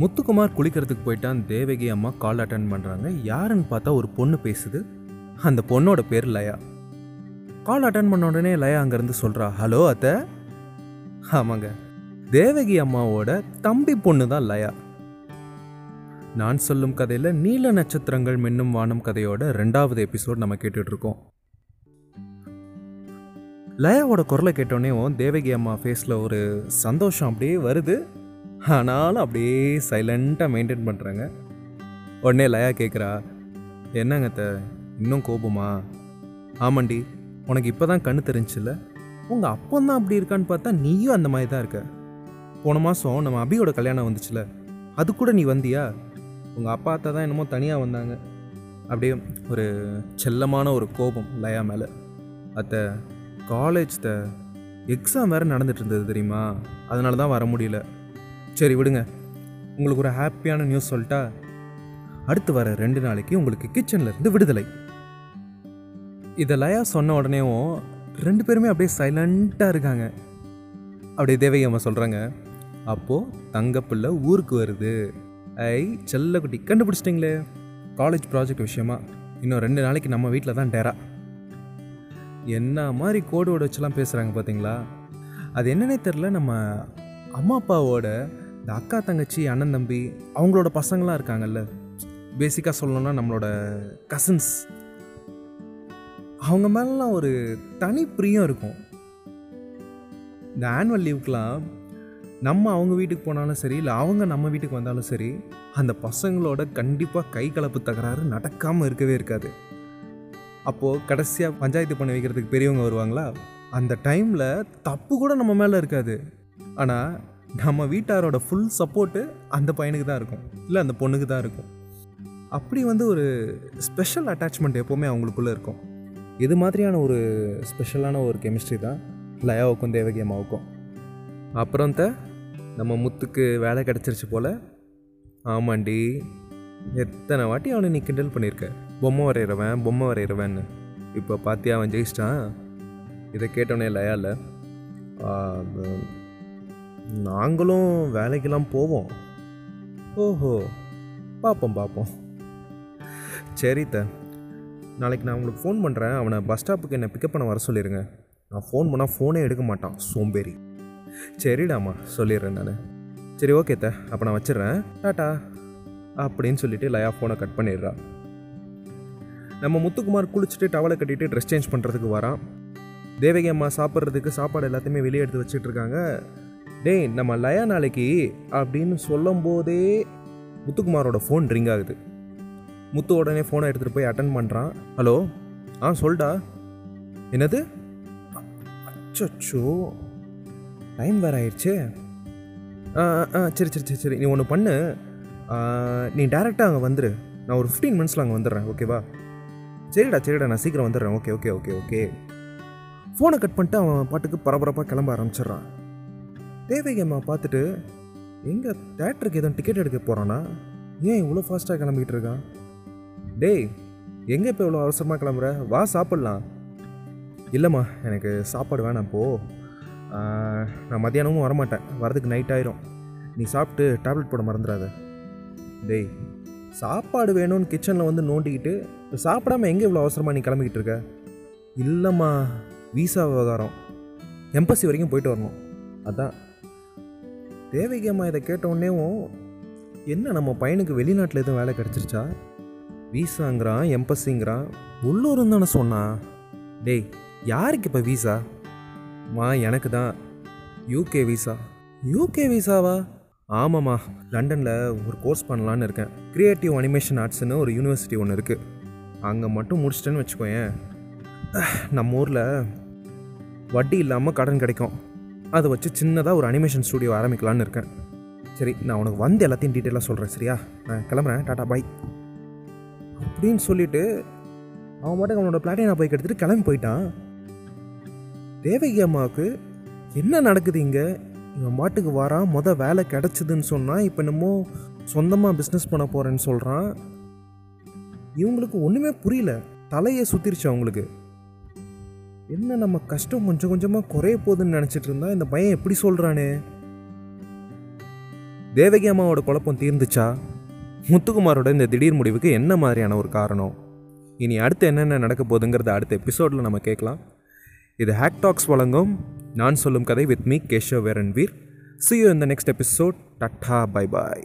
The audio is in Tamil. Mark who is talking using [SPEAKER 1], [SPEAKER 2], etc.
[SPEAKER 1] முத்துக்குமார் குளிக்கிறதுக்கு போயிட்டான். தேவகி அம்மா கால் அட்டன் பண்ணுறாங்க யாருன்னு பார்த்தா ஒரு பொண்ணு பேசுது. அந்த பொண்ணோட பேர் லயா. கால் அட்டன் பண்ண உடனே லயா அங்கேருந்து சொல்கிறா ஹலோ அத்தை. ஆமாங்க. தேவகி அம்மாவோட தம்பி பொண்ணு தான் லயா. நான் சொல்லும் கதையில் நீல நட்சத்திரங்கள் மின்னும் வானம் கதையோட ரெண்டாவது எபிசோட் நம்ம கேட்டுட்ருக்கோம். லயாவோட குரலை கேட்டோடனே தேவகி அம்மா ஃபேஸில் ஒரு சந்தோஷம் அப்படியே வருது. ஆனாலும் அப்படியே சைலண்ட்டாக மெயின்டைன் பண்ணுறாங்க உடனே லயா கேட்குறா என்னங்க த இன்னும் கோபமா? ஆமாண்டி உனக்கு இப்போ தான் கண்ணு தெரிஞ்சில்ல உங்கள் அப்பந்தான் அப்படி இருக்கான்னு பார்த்தா நீயும் அந்த மாதிரி தான் இருக்க. போன மாதம் நம்ம அபியோட கல்யாணம் வந்துச்சுல அது கூட நீ வந்தியா? உங்கள் அப்பா அத்தை தான் என்னமோ தனியாக வந்தாங்க. அப்படியே ஒரு செல்லமான ஒரு கோபம் லயா மேலே. அத்தை காலேஜ் த எக்ஸாம் வேறு நடந்துட்டு இருந்தது தெரியுமா? அதனால தான் வர முடியல. சரி விடுங்க. உங்களுக்கு ஒரு ஹாப்பியான நியூஸ் சொல்லிட்டா அடுத்து வர ரெண்டு நாளைக்கு உங்களுக்கு கிச்சனில் இருந்து விடுதலை. இதை லயா சொன்ன உடனேவும் ரெண்டு பேருமே அப்படியே சைலண்ட்டாக இருக்காங்க. அப்படியே தேவகி அம்மா சொல்கிறாங்க அப்போது தங்கப்பிள்ளை ஊருக்கு வருது. ஐ செல்லக்குட்டி கண்டுபிடிச்சிட்டிங்களே. காலேஜ் ப்ராஜெக்ட் விஷயமா இன்னும் ரெண்டு நாளைக்கு நம்ம வீட்டில் தான் டேரா. என்ன மாதிரி கோடு வச்சுலாம் பேசுகிறாங்க பார்த்தீங்களா அது என்னன்னே தெரில நம்ம அம்மா அப்பாவோட இந்த அக்கா தங்கச்சி அண்ணன் தம்பி அவங்களோட பசங்களாம் இருக்காங்கல்ல? பேசிக்காக சொல்லணும்னா நம்மளோட கசின்ஸ் அவங்க மேலாம் ஒரு தனி பிரியம் இருக்கும். இந்த ஆனுவல் லீவுக்கெலாம் நம்ம அவங்க வீட்டுக்கு போனாலும் சரி இல்லை அவங்க நம்ம வீட்டுக்கு வந்தாலும் சரி அந்த பசங்களோட கண்டிப்பாக கை கலப்பு தகராறு நடக்காமல் இருக்கவே இருக்காது. அப்போது கடைசியாக பஞ்சாயத்து பண்ணி வைக்கிறதுக்கு பெரியவங்க வருவாங்களா? அந்த டைமில் தப்பு கூட நம்ம மேலே இருக்காது. ஆனால் நம்ம வீட்டாரோட ஃபுல் சப்போர்ட்டு அந்த பையனுக்கு தான் இருக்கும். இல்லை அந்த பொண்ணுக்கு தான் இருக்கும். அப்படி வந்து ஒரு ஸ்பெஷல் அட்டாச்மெண்ட் எப்போவுமே அவங்களுக்குள்ளே இருக்கும். இது மாதிரியான ஒரு ஸ்பெஷலான ஒரு கெமிஸ்ட்ரி தான் லயாவுக்கும் தேவகி அம்மாவுக்கும் அப்புறம் த நம்ம முத்துக்கு வேலை கிடச்சிருச்சு போல். ஆமாண்டி எத்தனை வாட்டி அவனை நீ கிண்டல் பண்ணியிருக்க பொம்மை வரைகிறவன் பொம்மை வரைகிறவன்னு இப்போ பார்த்தியா அவன் ஜெயிச்சிட்டான்? இதை கேட்டோன்னே லயாவில் நாங்களும் வேலைக்கெல்லாம் போவோம். ஓஹோ பார்ப்போம் பார்ப்போம் சரி த நாளைக்கு நான் உங்களுக்கு ஃபோன் பண்ணுறேன் அவனை பஸ் ஸ்டாப்புக்கு என்னை பிக்கப் பண்ண வர சொல்லிடுங்க நான் ஃபோன் பண்ணால் ஃபோனே எடுக்க மாட்டான். சோம்பேறி. சரிடாம்மா சொல்லிடுறேன் நான். சரி ஓகே த அப்போ நான் வச்சிடுறேன். டாட்டா அப்படின்னு சொல்லிட்டு லயா ஃபோனை கட் பண்ணிடுறா. நம்ம முத்துக்குமார் குளிச்சுட்டு டவலை கட்டிட்டு ட்ரெஸ் சேஞ்ச் பண்ணுறதுக்கு வரான். தேவகி அம்மா சாப்பிட்றதுக்கு சாப்பாடு எல்லாத்தையுமே வெளியே எடுத்து வச்சுட்டு இருக்காங்க. டேய் நம்ம லயா நாளைக்கு அப்படின்னு சொல்லும் போதே முத்துக்குமாரோட ஃபோன் ரிங் ஆகுது. முத்து உடனே ஃபோனை எடுத்துகிட்டு போய் அட்டன் பண்ணுறான் ஹலோ ஆ சொல்டா. என்னது? அச்சோ டைம் வேறு ஆயிடுச்சு. ஆ ஆ, சரி சரி சரி சரி நீ ஒன்று பண்ணு. நீ டேரெக்டாக அங்கே வந்துடு நான் ஒரு ஃபிஃப்டீன் மினிட்ஸில் அங்கே வந்துடுறேன் ஓகேவா சரிடா சரிடா நான் சீக்கிரம் வந்துடுறேன். ஓகே ஓகே ஓகே ஓகே ஃபோனை கட் பண்ணிட்டு அவன் பாட்டுக்கு பரபரப்பாக கிளம்ப ஆரம்பிச்சிடுறான். தேவகி அம்மா பார்த்துட்டு எங்கே தேட்டருக்கு எதுவும் டிக்கெட் எடுக்க போகிறானா ஏன் இவ்வளோ ஃபாஸ்ட்டாக கிளம்பிக்கிட்டு இருக்கான்? டேய் எங்கே இப்போ இவ்வளோ அவசரமாக கிளம்புற? வா சாப்பிட்லாம். இல்லைம்மா எனக்கு சாப்பாடு வேணாம் போ. நான் மத்தியானமும் வரமாட்டேன். வரதுக்கு நைட் ஆயிரும். நீ சாப்பிட்டு டேப்லெட் போட மறந்துடாத. டேய் சாப்பாடு வேணும்னு கிச்சனில் வந்து நோண்டிக்கிட்டு சாப்பிடாமல் சாப்பிடாம எங்கே இவ்வளோ அவசரமாக நீ கிளம்பிக்கிட்டு இருக்க? இல்லைம்மா வீசா விவகாரம். எம்பசி வரைக்கும் போயிட்டு வரணும். அதான் தேவகி அம்மா இதை கேட்ட உடனேவும் என்ன நம்ம பையனுக்கு வெளிநாட்டில் எதுவும் வேலை கிடச்சிருச்சா? வீசாங்கிறான் எம்பஸிங்கிறான் உள்ளூர்னு தானே சொன்னான் டேய் யாருக்கு இப்போ வீசா? மா எனக்கு தான். UK visa. யூகே வீசாவா? ஆமாம்மா லண்டனில் ஒரு கோர்ஸ் பண்ணலான்னு இருக்கேன். க்ரியேட்டிவ் அனிமேஷன் ஆர்ட்ஸ்னு ஒரு யூனிவர்சிட்டி ஒன்று இருக்குது அங்கே மட்டும் முடிச்சிட்டேன்னு வச்சுக்கோயேன். நம்ம ஊரில் வட்டி இல்லாமல் கடன் கிடைக்கும். அதை வச்சு சின்னதாக ஒரு அனிமேஷன் ஸ்டூடியோ ஆரம்பிக்கலான்னு இருக்கேன். சரி நான் உனக்கு வந்து எல்லாத்தையும் டீட்டெயிலாக சொல்கிறேன் சரியா? நான் கிளம்புறேன் டாடா பாய் அப்படின்னு சொல்லிவிட்டு அவன் பாட்டுக்கு அவனோட பிளாட்டினா பைக் எடுத்துகிட்டு கிளம்பி போயிட்டான். தேவகி அம்மாவுக்கு என்ன நடக்குது இங்கே? இவன் பாட்டுக்கு வரான் மொதல் வேலை கிடச்சிதுன்னு சொன்னால் இப்போ என்னமோ சொந்தமாக பிஸ்னஸ் பண்ண போகிறேன்னு சொல்கிறான் இவங்களுக்கு ஒன்றுமே புரியல. தலையை சுற்றிருச்சு அவங்களுக்கு. என்ன நம்ம கஷ்டம் கொஞ்சம் கொஞ்சமாக குறைய போகுதுன்னு நினச்சிட்டு இருந்தா இந்த பையன் எப்படி சொல்கிறானே தேவகி அம்மாவோட குழப்பம் தீர்ந்துச்சா? முத்துக்குமாரோட இந்த திடீர் முடிவுக்கு என்ன மாதிரியான ஒரு காரணம்? இனி அடுத்து என்னென்ன நடக்க போகுதுங்கிறத அடுத்த எபிசோடில் நம்ம கேட்கலாம். இது ஹேக் டாக்ஸ் வழங்கும். நான் சொல்லும் கதை வித் மீ கேஷவ் வேரன்வீர் சி யூ இந்த next episode tata bye bye